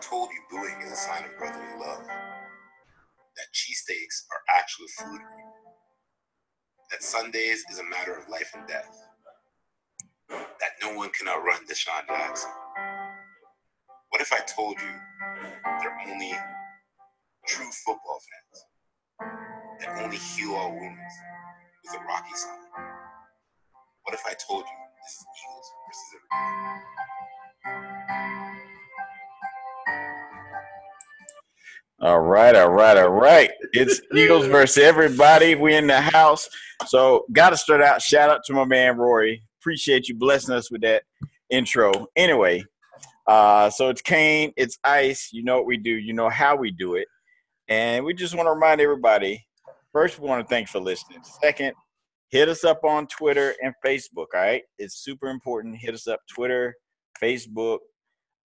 told you booing is a sign of brotherly love? That cheesesteaks are actual food? That Sundays is a matter of life and death? That no one can outrun DeSean Jackson? What if I told you they're only true football fans that only heal all wounds with a Rocky sign? What if I told you this is Eagles versus everybody? All right, all right, all right. It's Eagles versus everybody. We in the house. So got to start out. Shout out to my man Rory. Appreciate you blessing us with that intro. Anyway, uh, so it's Kane, it's Ice. You know what we do. You know how we do it, and we just want to remind everybody. First, we want to thank for listening. Second, hit us up on Twitter and Facebook. All right, it's super important. Hit us up Twitter, Facebook,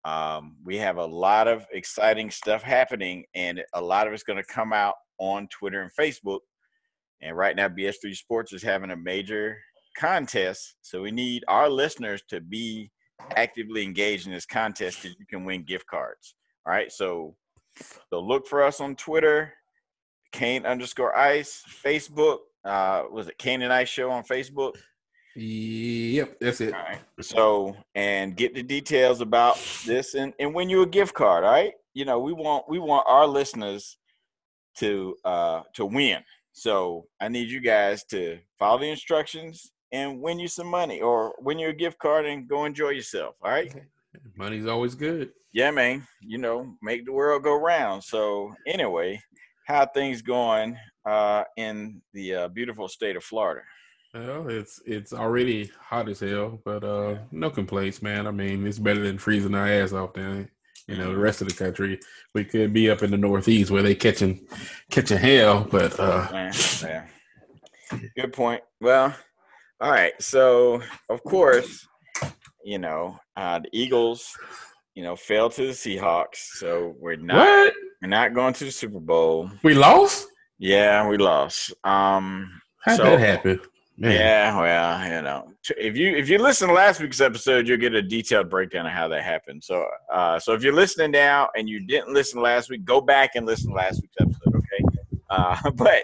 um, we have a lot of exciting stuff happening, and a lot of it's going to come out on Twitter and Facebook. And right now, BS3 Sports is having a major contest. So we need our listeners to be actively engaged in this contest because you can win gift cards. All right. So, so look for us on Twitter, Kane underscore ice, Facebook. Uh, was it Kane and Ice Show on Facebook? Yep, that's it. All right. So, and get the details about this and, and win you a gift card. All right. You know, we want we want our listeners to uh to win. So I need you guys to follow the instructions and win you some money or win you a gift card and go enjoy yourself. All right. Money's always good. Yeah, man. You know, make the world go round. So anyway, how things going uh in the uh, beautiful state of Florida? Well, it's it's already hot as hell, but uh, no complaints, man. I mean, it's better than freezing our ass off down, you know, the rest of the country. We could be up in the Northeast where they catching catching hell, but uh, Yeah, yeah. Good point. Well, all right. So, of course, you know, uh, the Eagles, you know, fell to the Seahawks. So we're not what we're not going to the Super Bowl. we lost? Yeah, we lost. Um, How So- that happen? Man. yeah, well, you know, if you if you listen to last week's episode, you'll get a detailed breakdown of how that happened. So, uh, so if you're listening now and you didn't listen last week, go back and listen to last week's episode. Okay. Uh, but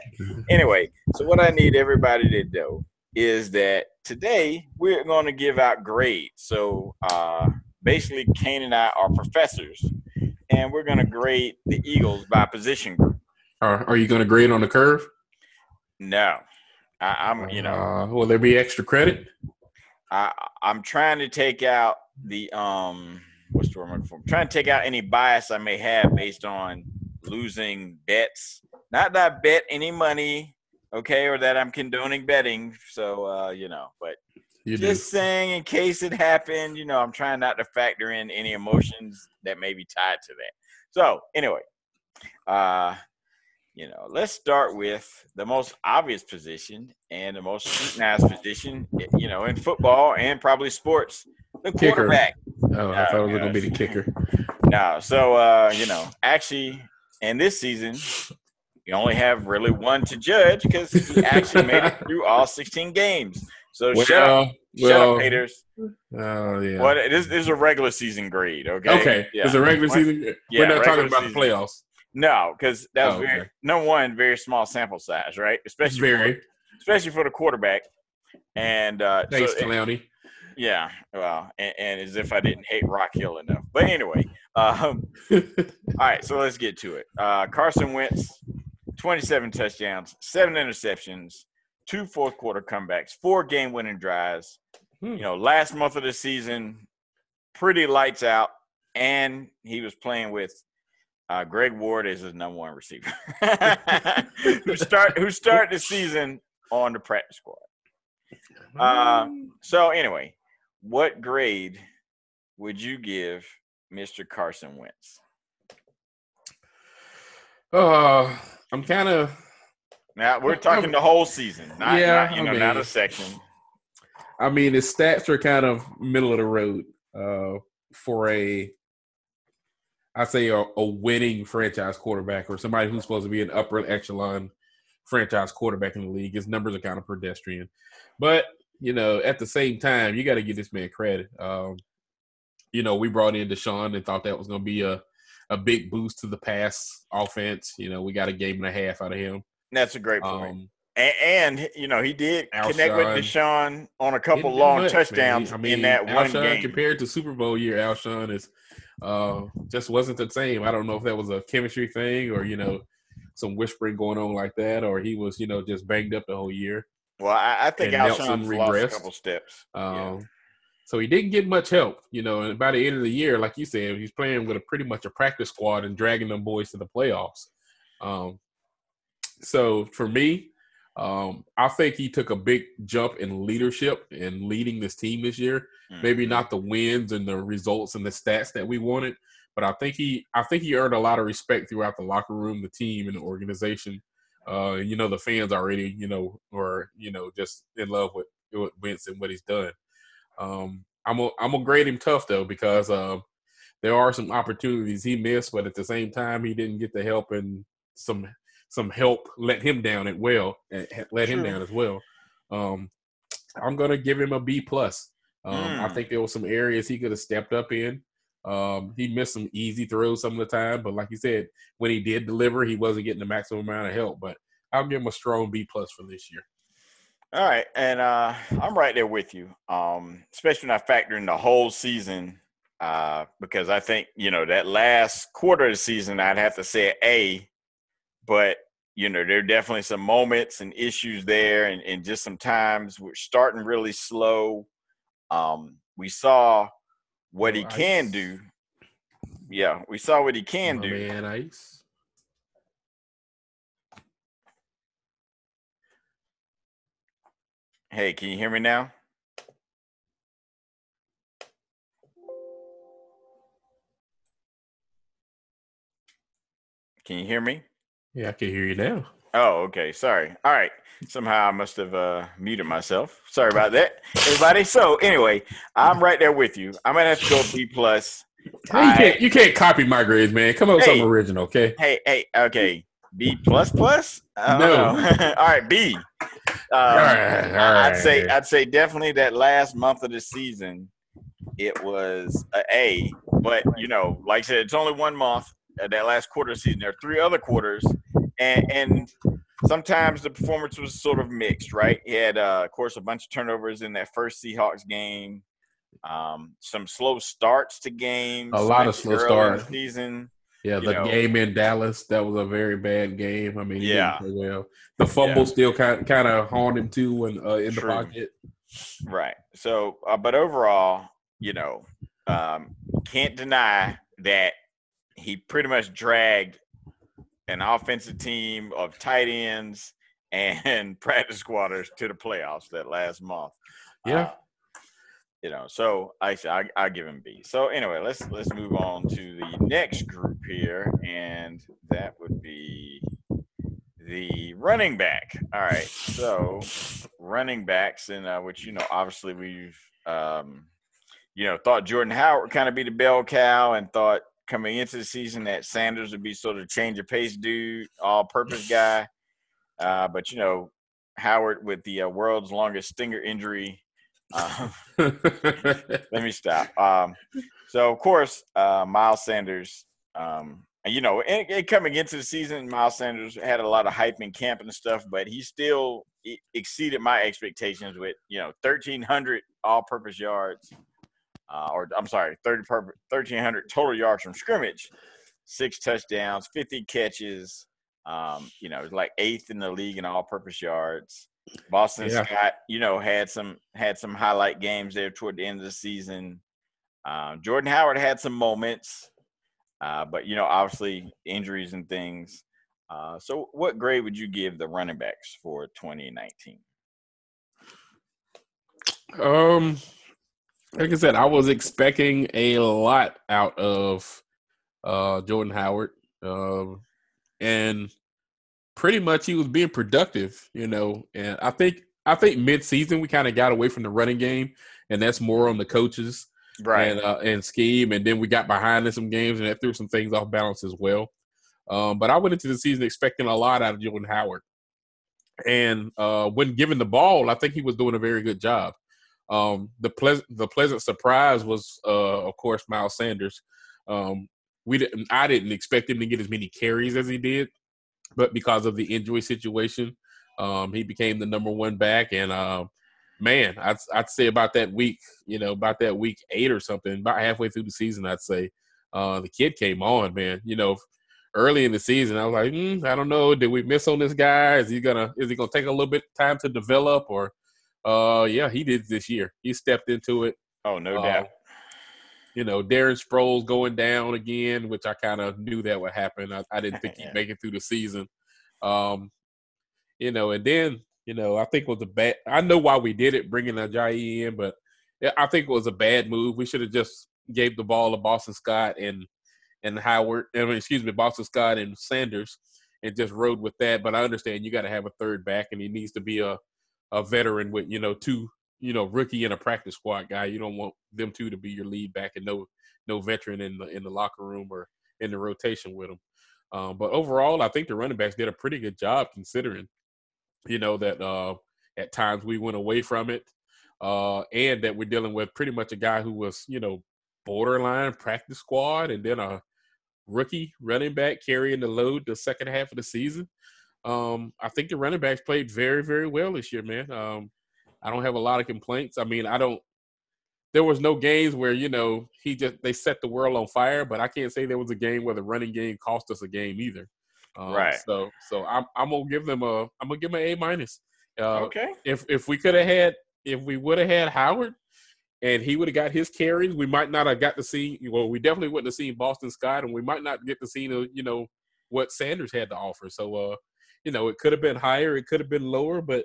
anyway, so what I need everybody to do is that today we're going to give out grades. So uh, basically, Kane and I are professors, and we're going to grade the Eagles by position group. Are, are you going to grade on the curve? No, I, I'm you know uh, will there be extra credit? I I'm trying to take out the um what's the word I'm for? I'm trying to take out any bias I may have based on losing bets. Not that I bet any money, okay, or that I'm condoning betting. So uh, you know, but You do. just saying in case it happened, you know, I'm trying not to factor in any emotions that may be tied to that. So anyway, uh, you know, let's start with the most obvious position and the most scrutinized position, you know, in football and probably sports, the Kicker. quarterback. Oh, I Oh, thought it was going to be the kicker. No, so uh, you know, actually, in this season, you only have really one to judge because he actually made it through all 16 games. So shut up, Well, shut up, haters. oh yeah. What this, this is a regular season grade, okay? Okay, Yeah. it's a regular season. yeah, We're not talking about the playoffs. No, because that was Oh, very okay. number one, very small sample size, right? Especially Very. for, especially for the quarterback. And uh, Thanks, so, Clowney. yeah, well, and, and as if I didn't hate Rock Hill enough. But anyway, um, all right, so let's get to it. Uh, Carson Wentz, 27 touchdowns, seven interceptions, two fourth quarter comebacks, four game winning drives. Hmm. You know, last month of the season, pretty lights out, and he was playing with uh, Greg Ward is his number one receiver, who start who started the season on the practice squad. Uh, so anyway, what grade would you give Mr. Carson Wentz? uh, I'm kind of Now we're talking the whole season, not, Yeah, not, you I know, not a section. I mean, his stats are kind of middle of the road uh, for a, I say, a, a winning franchise quarterback or somebody who's supposed to be an upper echelon franchise quarterback in the league. His numbers are kind of pedestrian, but you know, at the same time, you got to give this man credit. Um, you know, we brought in DeSean and thought that was going to be a a big boost to the pass offense. You know, we got a game and a half out of him. That's a great point. Um, and, and, you know he did Alshon, connect with DeSean on a couple long much, touchdowns I mean, in that Alshon, one game. Compared to Super Bowl year, Alshon is uh, just wasn't the same. I don't know if that was a chemistry thing or you know some whispering going on like that, or he was you know just banged up the whole year. Well, I, I think Alshon lost a couple steps. Um, yeah. So he didn't get much help, you know. And by the end of the year, like you said, he's playing with a pretty much a practice squad and dragging them boys to the playoffs. Um, so for me, um, I think he took a big jump in leadership and leading this team this year. Mm-hmm. Maybe not the wins and the results and the stats that we wanted, but I think he I think he earned a lot of respect throughout the locker room, the team, and the organization. Uh, you know, the fans already, you know, or you know, just in love with, with Wentz and what he's done. Um, I'm a, I'm gonna grade him tough though because uh, there are some opportunities he missed, but at the same time, he didn't get the help and some some help let him down as well, let him down as well. Um, I'm gonna give him a B plus. Um, mm. I think there were some areas he could have stepped up in. Um, he missed some easy throws some of the time, but like you said, when he did deliver, he wasn't getting the maximum amount of help. But I'll give him a strong B plus for this year. All right, and uh, I'm right there with you, um, especially when I factor in the whole season, uh, because I think you know that last quarter of the season, I'd have to say A, but you know there are definitely some moments and issues there, and, and just some times we're starting really slow. Um, we saw what he can do. Yeah, we saw what he can do. Man, ice. Hey, can you hear me now? Can you hear me? Yeah, I can hear you now. Oh, okay. Sorry. All right. Somehow I must have uh, muted myself. Sorry about that, everybody. So anyway, I'm right there with you. I'm gonna have to go B plus. you can't you can't copy my grades, man. Come up with hey, something original, okay? Hey, hey, okay. B plus plus? No. all right, B. Um, all right, all right. I'd say I'd say definitely that last month of the season, it was a A. But you know, like I said, it's only one month. That last quarter of the season, there are three other quarters, and and sometimes the performance was sort of mixed, right? He had, uh, of course, a bunch of turnovers in that first Seahawks game. Um, some slow starts to games. A lot of slow starts. Season. Yeah, the know. game in Dallas that was a very bad game. I mean, yeah, well, the fumble yeah. still kind kind of haunted him too when uh, in True. the pocket. Right. So, uh, but overall, you know, um, can't deny that he pretty much dragged an offensive team of tight ends and practice squatters to the playoffs that last month. Yeah. Uh, you know, so I I, I give him B. So anyway, let's let's move on to the next group here, and that would be the running back. All right, so running backs, and uh, which you know, obviously we've um, you know thought Jordan Howard kind of be the bell cow, and thought coming into the season that Sanders would be sort of change of pace dude, all purpose guy. Uh, but you know, Howard with the uh, world's longest stinger injury. Uh, let me stop. Um, so of course, uh, Miles Sanders. Um, and, you know, and, and, coming into the season, Miles Sanders had a lot of hype in camp and stuff, but he still exceeded my expectations with you know 1,300 all-purpose yards, uh, or I'm sorry, 30 per, 1,300 total yards from scrimmage, six touchdowns, 50 catches. Um, you know, like eighth in the league in all-purpose yards. Boston yeah. Scott, you know, had some had some highlight games there toward the end of the season. Uh, Jordan Howard had some moments, uh, but you know, obviously injuries and things. Uh, so, what grade would you give the running backs for 2019? Um, like I said, I was expecting a lot out of uh, Jordan Howard, um, and pretty much he was being productive, you know. And I think I think mid-season we kind of got away from the running game, and that's more on the coaches, right? And, uh, and scheme. And then we got behind in some games, and that threw some things off balance as well. Um, but I went into the season expecting a lot out of Jordan Howard, and uh, when given the ball, I think he was doing a very good job. Um, the pleasant the pleasant surprise was, uh, of course, Miles Sanders. Um, we didn't. I didn't expect him to get as many carries as he did, but because of the injury situation, um, he became the number one back. And uh, man, I'd I'd say about that week, you know, about that week eight or something, about halfway through the season, I'd say uh, the kid came on. Man, you know, early in the season, I was like, mm, I don't know, did we miss on this guy? Is he gonna is he gonna take a little bit time to develop or? Uh, yeah, he did this year. He stepped into it. Oh, no uh, doubt you know, Darren Sproles going down again, which I kind of knew that would happen. I, I didn't think he'd make it through the season. Um, you know, and then, you know, I think it was a bad, I know why we did it, bringing Ajayi in, but I think it was a bad move. We should have just gave the ball to Boston Scott and, and Howard, I mean, excuse me, Boston Scott and Sanders and just rode with that. But I understand you got to have a third back and he needs to be a, a veteran with, you know, two you know rookie and a practice squad guy. You don't want them two to be your lead back and no no veteran in the in the locker room or in the rotation with them. Um, but overall, I think the running backs did a pretty good job considering, you know, that uh, at times we went away from it, uh, and that we're dealing with pretty much a guy who was, you know, borderline practice squad, and then a rookie running back carrying the load the second half of the season. Um, I think the running backs played very, very well this year, man. Um, I don't have a lot of complaints. I mean, I don't. There was no games where you know he just they set the world on fire, but I can't say there was a game where the running game cost us a game either. Um, right. So so I'm I'm gonna give them a I'm gonna give them an A minus. Uh, okay. If if we could have had if we would have had Howard and he would have got his carries, we might not have got to see. Well, we definitely wouldn't have seen Boston Scott, and we might not get to see you know what Sanders had to offer. So uh, you know, it could have been higher, it could have been lower, but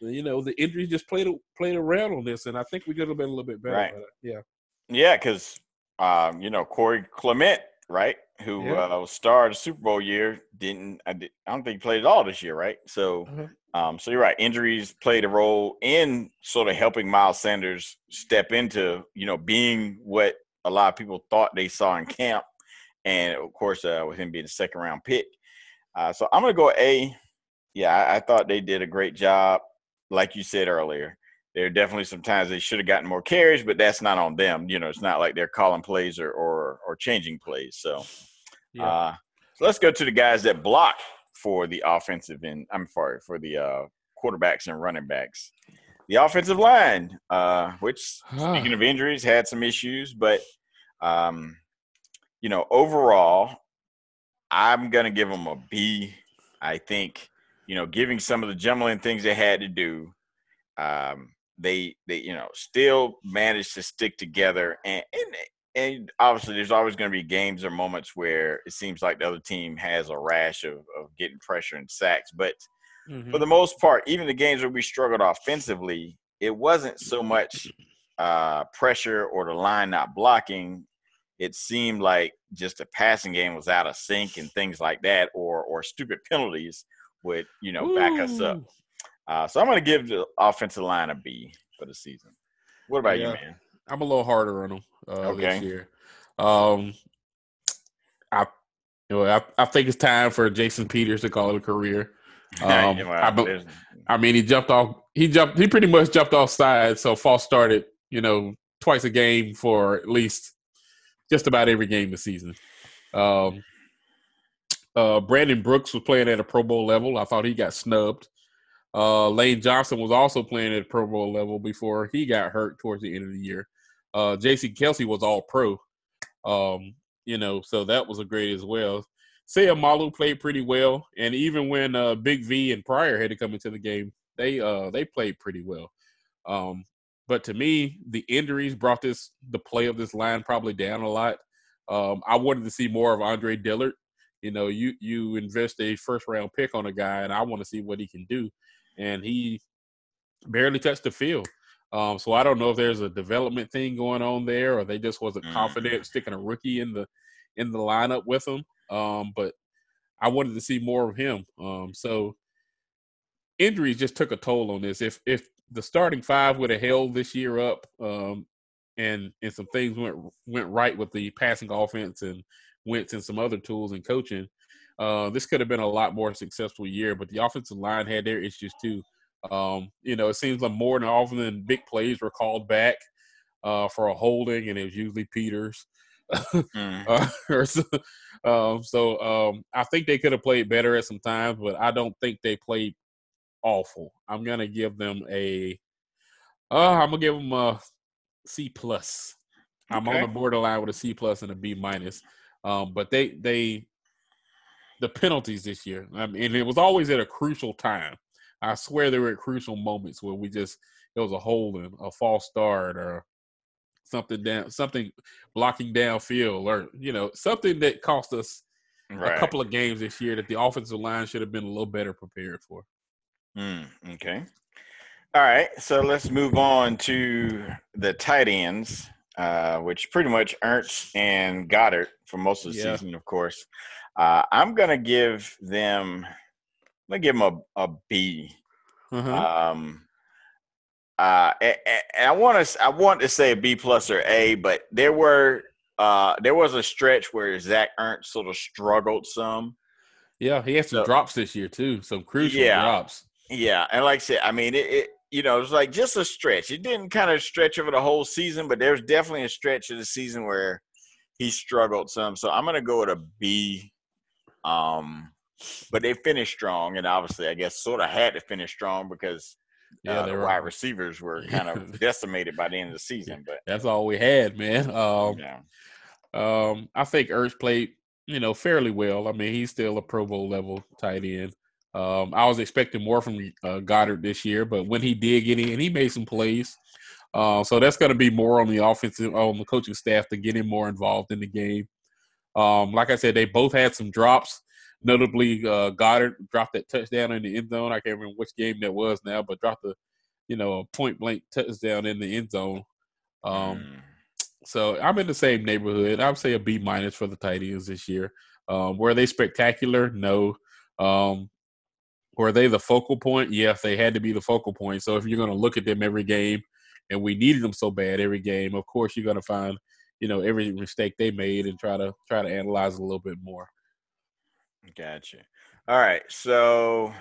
you know, the injuries just played played around on this, and I think we could have been a little bit better. Right. yeah. Yeah, because um, you know Corey Clement, right, who yeah. uh, starred the Super Bowl year, didn't I, did, I don't think he played at all this year, right? So, uh-huh. um, so you're right. Injuries played a role in sort of helping Miles Sanders step into you know being what a lot of people thought they saw in camp, and of course uh, with him being a second round pick. Uh, so I'm gonna go A. Yeah, I, I thought they did a great job like you said earlier, there are definitely some times they should have gotten more carries, but that's not on them. You know, it's not like they're calling plays or or, or changing plays. So, yeah. uh, so let's go to the guys that block for the offensive and I'm sorry for the uh, quarterbacks and running backs. The offensive line, uh, which speaking of injuries, had some issues, but um, you know, overall, I'm gonna give them a B. I think you know, giving some of the jumbling things they had to do, um, they they you know still managed to stick together and and, and obviously there's always going to be games or moments where it seems like the other team has a rash of, of getting pressure and sacks but mm-hmm. for the most part even the games where we struggled offensively it wasn't so much uh, pressure or the line not blocking it seemed like just the passing game was out of sync and things like that or or stupid penalties would you know back Ooh. us up. Uh, so I'm going to give the offensive line a B for the season. What about yeah, you, man? I'm a little harder on them uh, okay. this year. Um, I, you know, I, I think it's time for Jason Peters to call it a career. Um, I, I, mean, he jumped off. He jumped. He pretty much jumped off sides. So false started. You know, twice a game for at least just about every game this season. Um, uh, Brandon Brooks was playing at a Pro Bowl level. I thought he got snubbed. Uh, Lane Johnson was also playing at a Pro Bowl level before he got hurt towards the end of the year. Uh, J.C. Kelce was all pro. Um, you know, so that was a great as well. Seumalo played pretty well, and even when uh, Big V and Pryor had to come into the game, they uh, they played pretty well. Um, but to me, the injuries brought this the play of this line probably down a lot. Um, I wanted to see more of Andre Dillard you know, you you invest a first round pick on a guy, and I want to see what he can do, and he barely touched the field. Um, so I don't know if there's a development thing going on there, or they just wasn't mm. confident sticking a rookie in the in the lineup with him. Um, but I wanted to see more of him. Um, so injuries just took a toll on this. If if the starting five would have held this year up, um, and and some things went went right with the passing offense and Wentz and some other tools and coaching, uh, this could have been a lot more successful year. But the offensive line had their issues too. Um, you know, it seems like more than often than big plays were called back uh, for a holding, and it was usually Peters. Mm. Uh, so, um, so um, I think they could have played better at some times, but I don't think they played awful. I'm gonna give them a. Uh, I'm gonna give them a C plus. I'm on the borderline with a C plus and a B minus. Um, but they they the penalties this year. I mean, and it was always at a crucial time. I swear there were at crucial moments where we just it was a holding, a false start, or something down, something blocking downfield, or you know something that cost us Right. a couple of games this year that the offensive line should have been a little better prepared for. Mm, okay. All right. So let's move on to the tight ends, uh, which pretty much Ertz and Goedert for most of the Yeah. season, of course. Uh, I'm gonna give them. I'm gonna give them a, a B. Uh-huh. Um, uh, and, and I want to I want to say a B plus or A, but there were uh, there was a stretch where Zach Ertz sort of struggled some. yeah, he had some so- drops this year too, some crucial Yeah. drops. Yeah, and like I said, I mean it. it you know, it was like just a stretch. It didn't kind of stretch over the whole season, but there's definitely a stretch of the season where he struggled some. So I'm gonna go with a B. Um, but they finished strong, and obviously, I guess sort of had to finish strong because Yeah, uh, the were. wide receivers were kind of decimated by the end of the season. But That's all we had, man. Um, yeah, Um, I think Ertz played, you know, fairly well. I mean, he's still a Pro Bowl level tight end. Um, I was expecting more from uh, Goedert this year, but when he did get in, he made some plays. Uh, so that's going to be more on the offensive, on the coaching staff to get him more involved in the game. Um, like I said, they both had some drops. Notably, uh, Goedert dropped that touchdown in the end zone. I can't remember which game that was now, but dropped a, you know, a point blank touchdown in the end zone. Um, Mm. so I'm in the same neighborhood. I would say a B minus for the tight ends this year. Um, were they spectacular? No. Um, were they the focal point? Yes, they had to be the focal point. So if you're going to look at them every game, and we needed them so bad every game, of course you're going to find, you know, every mistake they made and try to try to analyze a little bit more. Gotcha. All right, so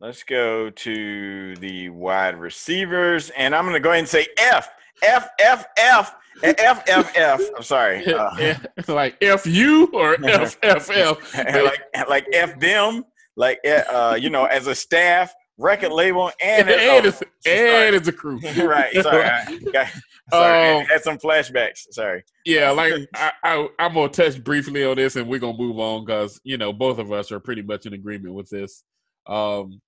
let's go to the wide receivers, and I'm going to go ahead and say F, F, F, F, F, F, F. I'm sorry, uh, like F you or F F F. like like F them, like uh, you know, as a staff, record label, and and, oh, it's, and it's a crew. right. Sorry, I, got, sorry, Um, had some flashbacks. Sorry. Yeah, like I, I, I'm gonna touch briefly on this, and we're gonna move on because you know both of us are pretty much in agreement with this. Um,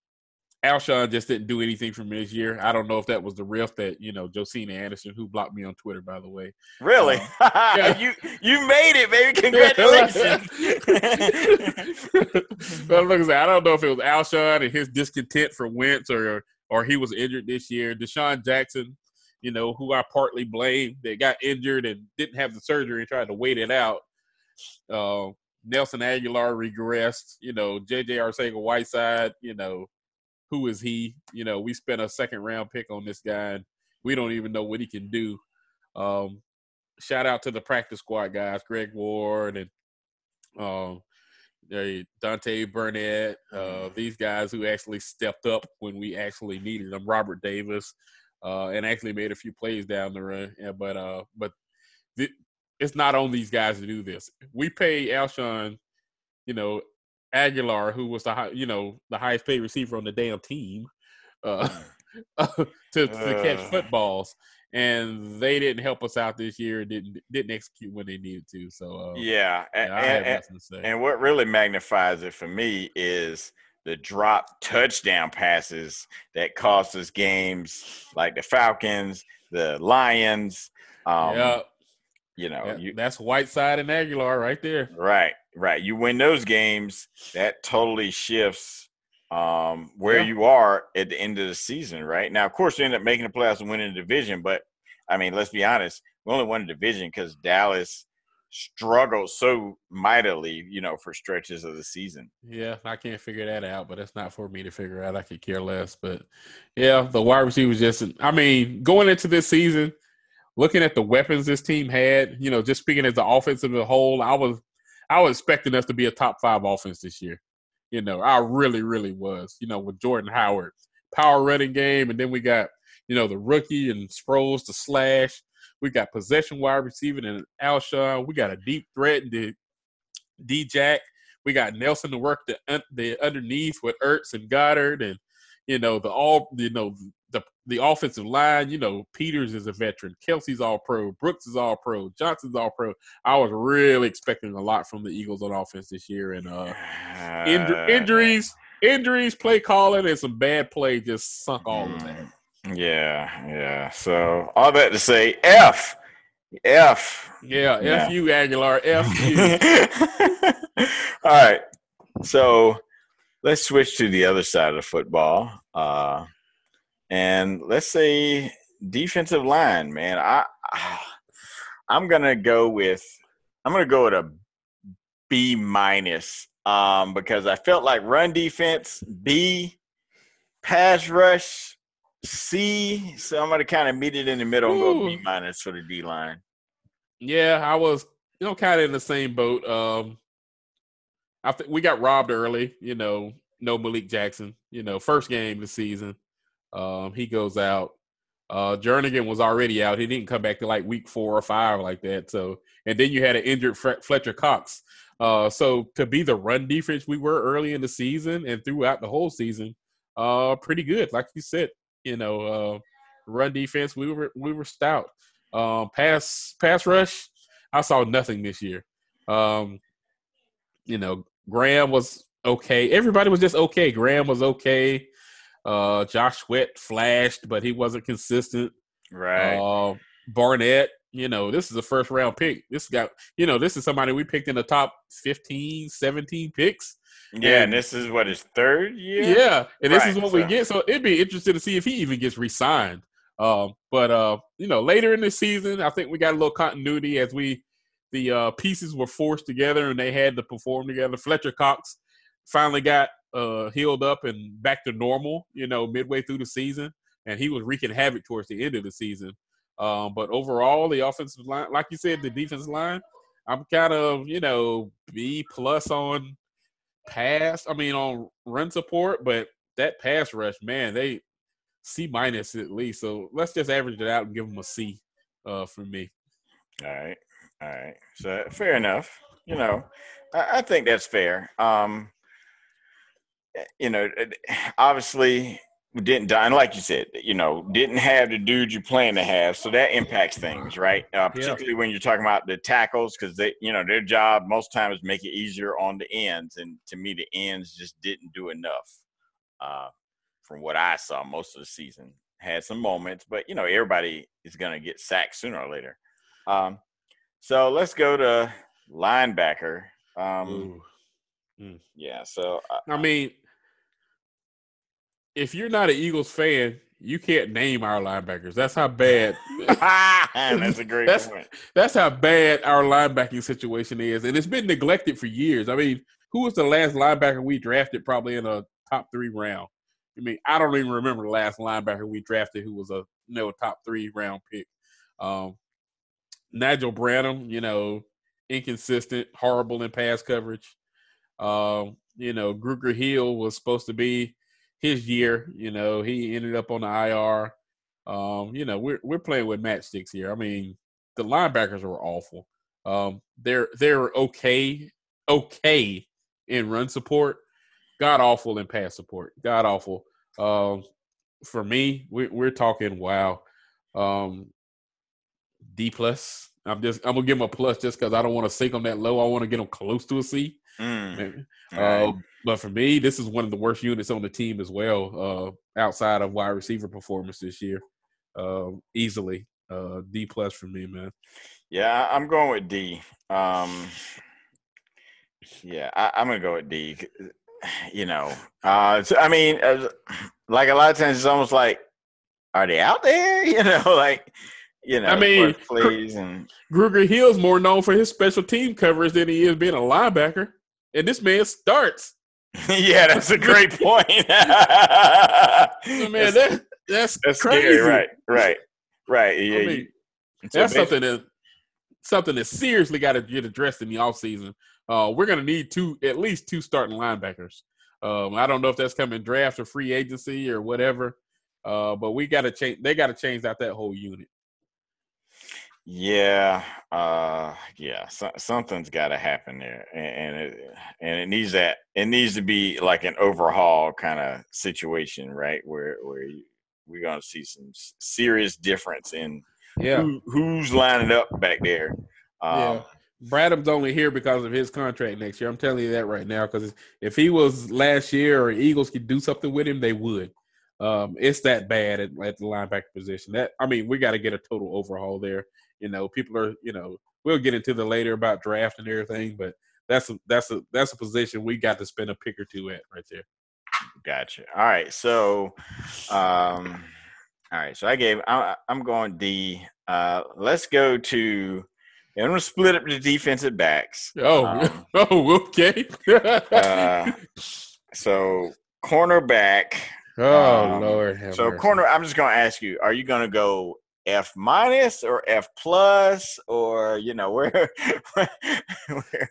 Alshon just didn't do anything for me this year. I don't know if that was the riff that you know Josina Anderson, who blocked me on Twitter, by the way. Really? yeah. you you made it, baby! Congratulations. but look, I don't know if it was Alshon and his discontent for Wentz, or or he was injured this year. DeSean Jackson, you know, who I partly blame, that got injured and didn't have the surgery and tried to wait it out. Uh, Nelson Agholor regressed. You know, J.J. Arcega Whiteside. You know, who is he? You know, we spent a second round pick on this guy, and we don't even know what he can do. Um, shout out to the practice squad guys, Greg Ward and um, Deontay Burnett. Uh, these guys who actually stepped up when we actually needed them. Robert Davis, uh, and actually made a few plays down the run. Yeah, but uh, but th- it's not on these guys to do this. We pay Alshon, you know, Agholor, who was the high, you know the highest paid receiver on the damn team, uh, to, to catch Uh. footballs, and they didn't help us out this year. Didn't didn't execute when they needed to. So uh, yeah, and, yeah, and, to say. and what really magnifies it for me is the drop touchdown passes that cost us games, like the Falcons, the Lions. Um, yeah, you know, you, that's Whiteside and Agholor right there. Right, right. You win those games, that totally shifts um, where Yeah. you are at the end of the season, right? Now, of course, you end up making the playoffs and winning the division, but I mean, let's be honest, we only won the division because Dallas struggled so mightily, you know, for stretches of the season. Yeah, I can't figure that out, but it's not for me to figure out. I could care less. But yeah, the wide receivers just I mean, going into this season, looking at the weapons this team had, you know, just speaking as the offense as a whole, I was I was expecting us to be a top five offense this year. You know, I really, really was. You know, with Jordan Howard, power running game, and then we got, you know, the rookie and Sproles to slash. We got possession wide receiver and Alshon. We got a deep threat in D Jack. We got Nelson to work the the underneath with Ertz and Goedert, and you know the all you know the offensive line. You know Peters is a veteran, Kelce's all pro, Brooks is all pro, Johnson's all pro. I was really expecting a lot from the Eagles on offense this year, and uh, inj- injuries, injuries, play calling, and some bad play just sunk all of that. Mm, yeah, yeah. So all that to say, F, F. Yeah, yeah. F you, Agholor. F you. all right. So let's switch to the other side of the football. Uh, and let's say defensive line, man. I I'm gonna go with I'm gonna go with a B minus um, because I felt like run defense B, pass rush C. So I'm gonna kind of meet it in the middle and go B minus for the D line. Yeah, I was you know kind of in the same boat. Um, I think we got robbed early. You know, no Malik Jackson. You know, first game of the season. Um, he goes out. Uh, Jernigan was already out. He didn't come back to like week four or five like that. So, and then you had an injured Fletcher Cox. Uh, so to be the run defense we were early in the season and throughout the whole season, uh, pretty good. Like you said, you know, uh, run defense we were we were stout. Um, pass pass rush, I saw nothing this year. Um, you know, Graham was okay. Everybody was just okay. Graham was okay. Uh, Josh Sweat flashed, but he wasn't consistent. Right. Uh, Barnett, you know, this is a first round pick. This got, you know, this is somebody we picked in the top 15, 17 picks. Yeah, and, and this is what his third year. Yeah, and this is what so. we get. So it'd be interesting to see if he even gets re-signed. Um, but uh, you know, later in the season, I think we got a little continuity as we the uh, pieces were forced together and they had to perform together. Fletcher Cox finally got uh, healed up and back to normal, you know, midway through the season, and he was wreaking havoc towards the end of the season. Um, but overall, the offensive line, like you said, the defensive line, I'm kind of, you know, B plus on pass. I mean, on run support, but that pass rush, man, they C minus at least. So let's just average it out and give them a C uh, for me. All right, all right. So fair enough. You know, I, I think that's fair. Um, you know, obviously we didn't die, and like you said, you know, didn't have the dude you plan to have, so that impacts things, right? Uh, particularly when you're talking about the tackles, because they, you know, their job most times make it easier on the ends, and to me, the ends just didn't do enough. Uh, from what I saw, most of the season had some moments, but you know, everybody is going to get sacked sooner or later. Um, so let's go to linebacker. Um, mm. Yeah, so uh, I mean, if you're not an Eagles fan, you can't name our linebackers. That's how bad. that's a great that's, point. That's how bad our linebacking situation is, and it's been neglected for years. I mean, who was the last linebacker we drafted? Probably in a top three round. I mean, I don't even remember the last linebacker we drafted who was a you know top three round pick. Um, Nigel Bradham, you know, inconsistent, horrible in pass coverage. Um, you know, Grugier Hill was supposed to be his year. You know, he ended up on the IR. Um, you know, we're we're playing with matchsticks here. I mean, the linebackers were awful. Um, they're they're okay, okay in run support. God awful in pass support. God awful. Um, for me, we, we're talking wow. Um, D plus. I'm just I'm gonna give him a plus just because I don't want to sink them that low. I want to get them close to a C. Mm. Uh, but for me, this is one of the worst units on the team as well, uh, outside of wide receiver performance this year. Uh, easily uh, D plus for me, man. Yeah, I'm going with D. Um, yeah, I, am gonna go with D. You know, uh, so, I mean, like a lot of times, it's almost like, are they out there? You know, like you know, I mean, plays and Grugier Hill's more known for his special team coverage than he is being a linebacker, and this man starts. yeah, that's a great point. man, that, that's that's crazy. Scary. Right, right, right. Yeah, I mean, that's something that something that seriously got to get addressed in the offseason. Uh, we're going to need two, at least two starting linebackers. Um, I don't know if that's coming draft or free agency or whatever, uh, but we got to change. They got to change out that whole unit. Yeah, uh, yeah, so, something's got to happen there, and, and it and it needs that it needs to be like an overhaul kind of situation, right? Where where you, we're gonna see some serious difference in Yeah, who, who's lining up back there. Um, yeah. Bradham's only here because of his contract next year. I'm telling you that right now. Because if he was last year or Eagles could do something with him, they would. Um, it's that bad at, at the linebacker position. That I mean, we got to get a total overhaul there. You know, people are. You know, we'll get into the later about draft and everything, but that's a that's a that's a position we got to spend a pick or two at right there. Gotcha. All right. So, um, all right. So I gave. I, I'm going D. Uh, let's go to. And I'm gonna split up the defensive backs. Oh, Um, oh, okay. uh, so cornerback. oh um, Lord, So corner. I'm just gonna ask you: Are you gonna go F minus or F plus or you know where? where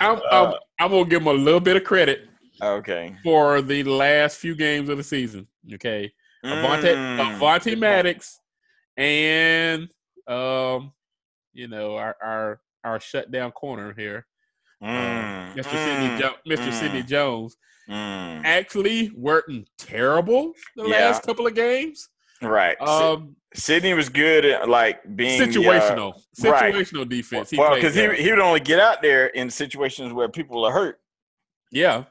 I'm, uh, I'm, I'm gonna give him a little bit of credit okay. for the last few games of the season. Okay, Avonte, Mm, Avonte. Maddox, and um, you know our our our shutdown corner here, uh, Mm, Mr. Sidney mm, jo- Mr. Sidney Jones, mm. actually weren't terrible the Yeah. last couple of games. Right. Um, Sidney was good at like being uh, situational, right. situational defense. He well, because he he would only get out there in situations where people are hurt. Yeah,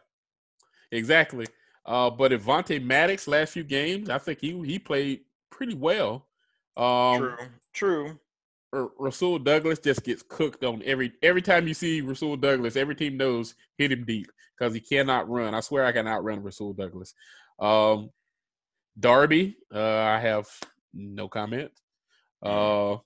exactly. Uh, but Avonte Maddox last few games, I think he he played pretty well. Um, True. True. R- Rasul Douglas just gets cooked on every every time you see Rasul Douglas. Every team knows hit him deep because he cannot run. I swear I can outrun Rasul Douglas. Um, Darby, uh, I have no comment. Uh,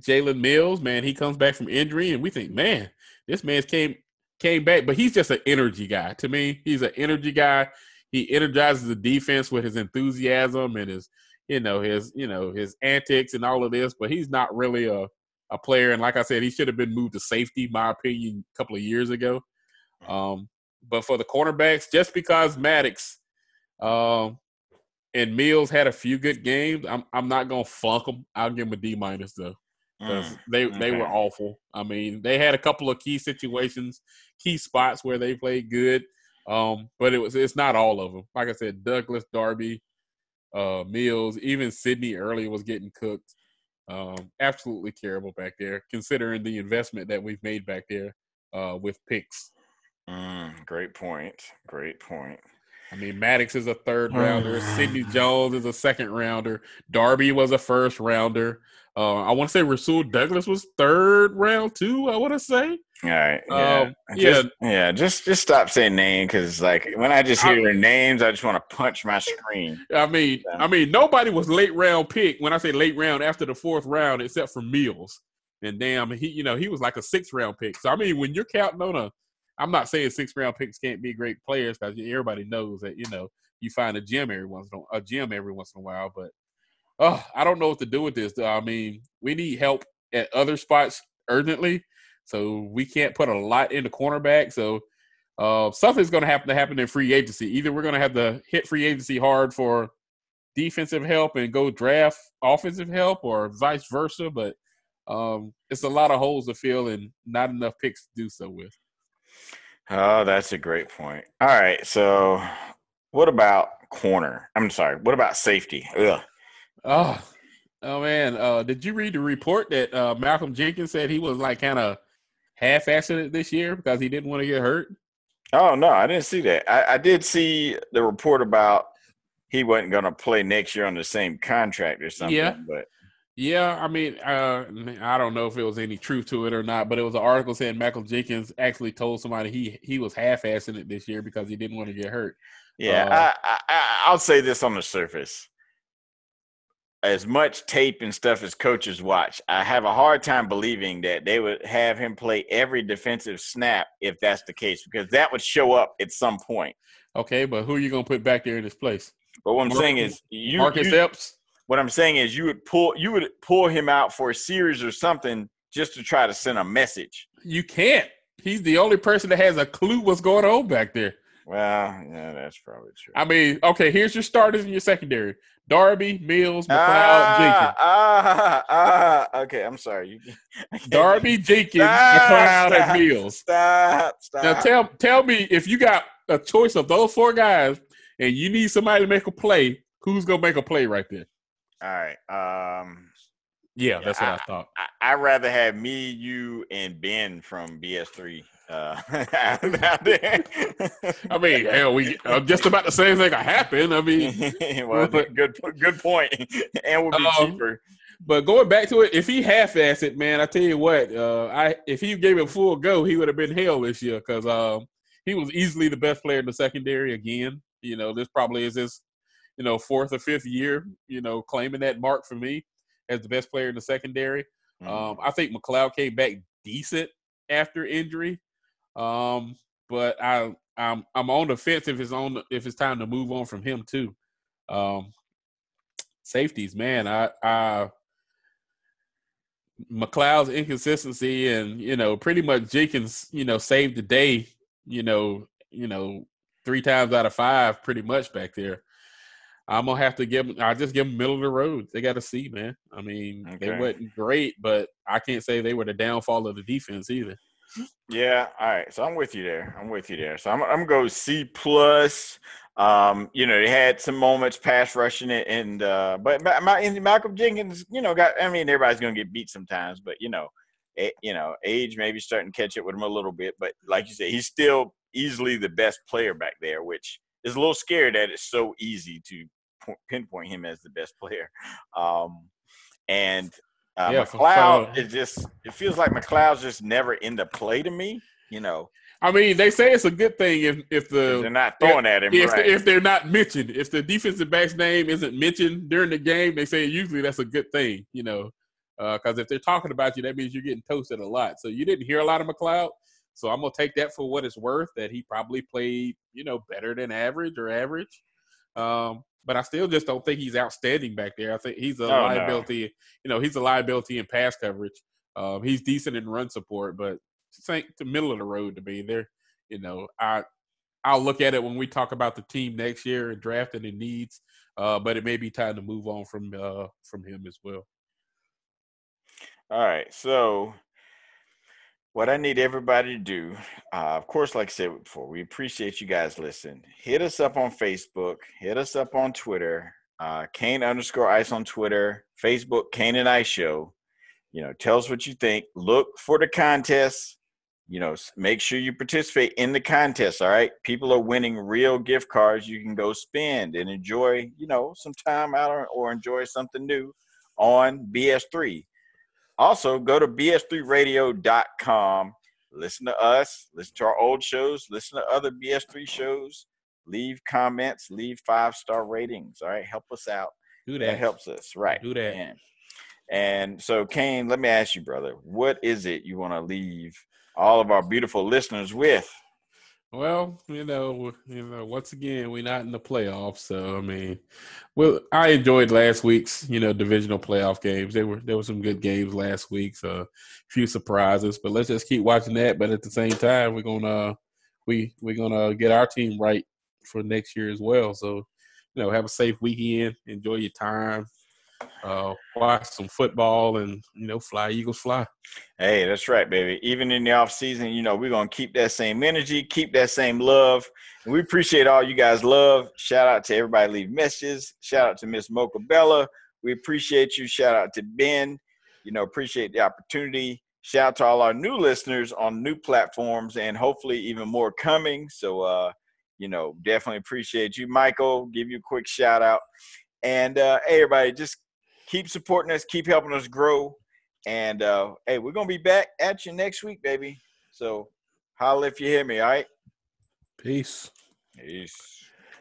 Jalen Mills, man, he comes back from injury, and we think, man, this man's came came back, but he's just an energy guy. To me, he's an energy guy. He energizes the defense with his enthusiasm and his, you know, his, you know, his antics and all of this. But he's not really a a player. And like I said, he should have been moved to safety, my opinion, a couple of years ago. Um, but for the cornerbacks, just because Maddox um, and Mills had a few good games, I'm I'm not gonna funk them. I'll give them a D minus though. Mm, they they were awful. I mean, they had a couple of key situations, key spots where they played good, um, but it was it's not all of them. Like I said, Douglas, Darby, uh, Mills, even Sidney early was getting cooked. Um, absolutely terrible back there, considering the investment that we've made back there uh, with picks. Mm, great point. Great point. I mean, Maddox is a third rounder. Sidney Jones is a second rounder. Darby was a first rounder. Uh, I want to say Rasul Douglas was third round too. I want to say. All right. Yeah. Um, Just, yeah. Just just stop saying name because like when I just hear I- their names, I just want to punch my screen. I mean, Yeah. I mean, nobody was late round pick. When I say late round, after the fourth round, except for Mills. And damn, he you know he was like a sixth round pick. So I mean, when you're counting on a, I'm not saying six round picks can't be great players because everybody knows that you know you find a gem every once in a, a gem every once in a while. But oh, I don't know what to do with this. I mean, we need help at other spots urgently. So we can't put a lot into cornerback. So uh, something's going to happen to happen in free agency. Either we're going to have to hit free agency hard for defensive help and go draft offensive help, or vice versa. But um, it's a lot of holes to fill and not enough picks to do so with. Oh, that's a great point. All right. So what about corner? I'm sorry. What about safety? Ugh. Oh, oh man! Uh, did you read the report that uh, Malcolm Jenkins said he was like kind of half-assing it this year because he didn't want to get hurt? Oh no, I didn't see that. I, I did see the report about he wasn't going to play next year on the same contract or something. Yeah. But Yeah, I mean, uh, I don't know if it was any truth to it or not, but it was an article saying Michael Jenkins actually told somebody he he was half-assing it this year because he didn't want to get hurt. yeah, Uh, I, I, I'll say this on the surface. As much tape and stuff as coaches watch, I have a hard time believing that they would have him play every defensive snap if that's the case, because that would show up at some point. Okay, but who are you gonna put back there in his place? But what I'm saying is, you, Marcus you- Epps. What I'm saying is, you would pull you would pull him out for a series or something just to try to send a message. You can't. He's the only person that has a clue what's going on back there. Well, yeah, that's probably true. I mean, okay, here's your starters and your secondary: Darby, Mills, McLeod, ah, ah, ah, okay, I'm sorry. Jenkins. Darby, Jenkins, Stop, McLeod, stop. and Mills. Stop, stop. Now tell tell me if you got a choice of those four guys and you need somebody to make a play, who's gonna make a play right there? All right. Um, Yeah, that's what I, thought. I, I'd rather have me, you, and Ben from BS3 uh, out there. I mean, hell, we uh, just about the same thing could happen. I mean, well, good, good point. and would be Um, cheaper. but going back to it, if he half-assed it, man, I tell you what, uh, I if he gave it a full go, he would have been hell this year because um, he was easily the best player in the secondary again. You know, this probably is his, you know, fourth or fifth year, you know, claiming that mark for me as the best player in the secondary. Mm-hmm. Um, I think McLeod came back decent after injury, um, but I I'm I'm on the fence if it's on if it's time to move on from him too. Um, safeties, man, I I McLeod's inconsistency and you know pretty much Jenkins you know saved the day you know you know three times out of five pretty much back there. I'm gonna have to give them. I just give them middle of the road. They got to see, man. I mean, they Okay. wasn't great, but I can't say they were the downfall of the defense either. Yeah, all right. So I'm with you there. I'm with you there. So I'm I'm gonna go C plus. Um, you know, they had some moments pass rushing it, and uh, but my, and Malcolm Jenkins, you know, got. I mean, everybody's gonna get beat sometimes, but you know, a, you know, age maybe starting to catch up with him a little bit. But like you said, he's still easily the best player back there, which is a little scary that it's so easy to pinpoint him as the best player. Um, and uh, Yeah, McLeod is just. It feels like McLeod's just never in the play to me. You know, I mean, they say it's a good thing if if 'cause they're not throwing at him. if right. if they're not mentioned, if the defensive back's name isn't mentioned during the game, they say usually that's a good thing. You know, because if they're talking about you, that means you're getting toasted a lot. So you didn't hear a lot of McLeod. So I'm gonna take that for what it's worth. That he probably played, you know, better than average or average. Um, but I still just don't think he's outstanding back there. I think he's a Oh, no. liability. You know, he's a liability in pass coverage. Um, he's decent in run support, but ain't the middle of the road to me. There, you know, I I'll look at it when we talk about the team next year and drafting and needs. Uh, but it may be time to move on from uh, from him as well. All right. So, what I need everybody to do, uh, of course, like I said before, we appreciate you guys listening. Hit us up on Facebook, hit us up on Twitter, uh, Kane underscore ice on Twitter, Facebook, Kane and Ice Show. You know, tell us what you think. Look for the contest. You know, make sure you participate in the contest. All right. People are winning real gift cards you can go spend and enjoy, you know, some time out or, or enjoy something new on BS3. Also, go to bs3radio.com. Listen to us, listen to our old shows, listen to other BS3 shows, leave comments, leave five star ratings. All right, help us out. Do That that. helps us, right? Do that. And, and so, Kane, let me ask you, brother, what is it you want to leave all of our beautiful listeners with? Well, you know, you know, once again, we're not in the playoffs, so I mean, well, I enjoyed last week's, you know, divisional playoff games. There were there were some good games last week, so a few surprises. But let's just keep watching that. But at the same time, we're gonna we we're gonna get our team right for next year as well. So, you know, have a safe weekend, enjoy your time, uh, watch some football, and you know, fly Eagles fly. Hey, that's right, baby. Even in the off season, you know, we're gonna keep that same energy, keep that same love. And we appreciate all you guys' love. Shout out to everybody leave messages. Shout out to Miss Mocha Bella. We appreciate you. Shout out to Ben. You know, appreciate the opportunity. Shout out to all our new listeners on new platforms and hopefully even more coming. So uh, you know, definitely appreciate you. Michael, give you a quick shout out. And uh hey everybody, just keep supporting us, keep helping us grow. And uh, hey, we're gonna be back at you next week, baby. So holla if you hear me, all right? Peace. Peace.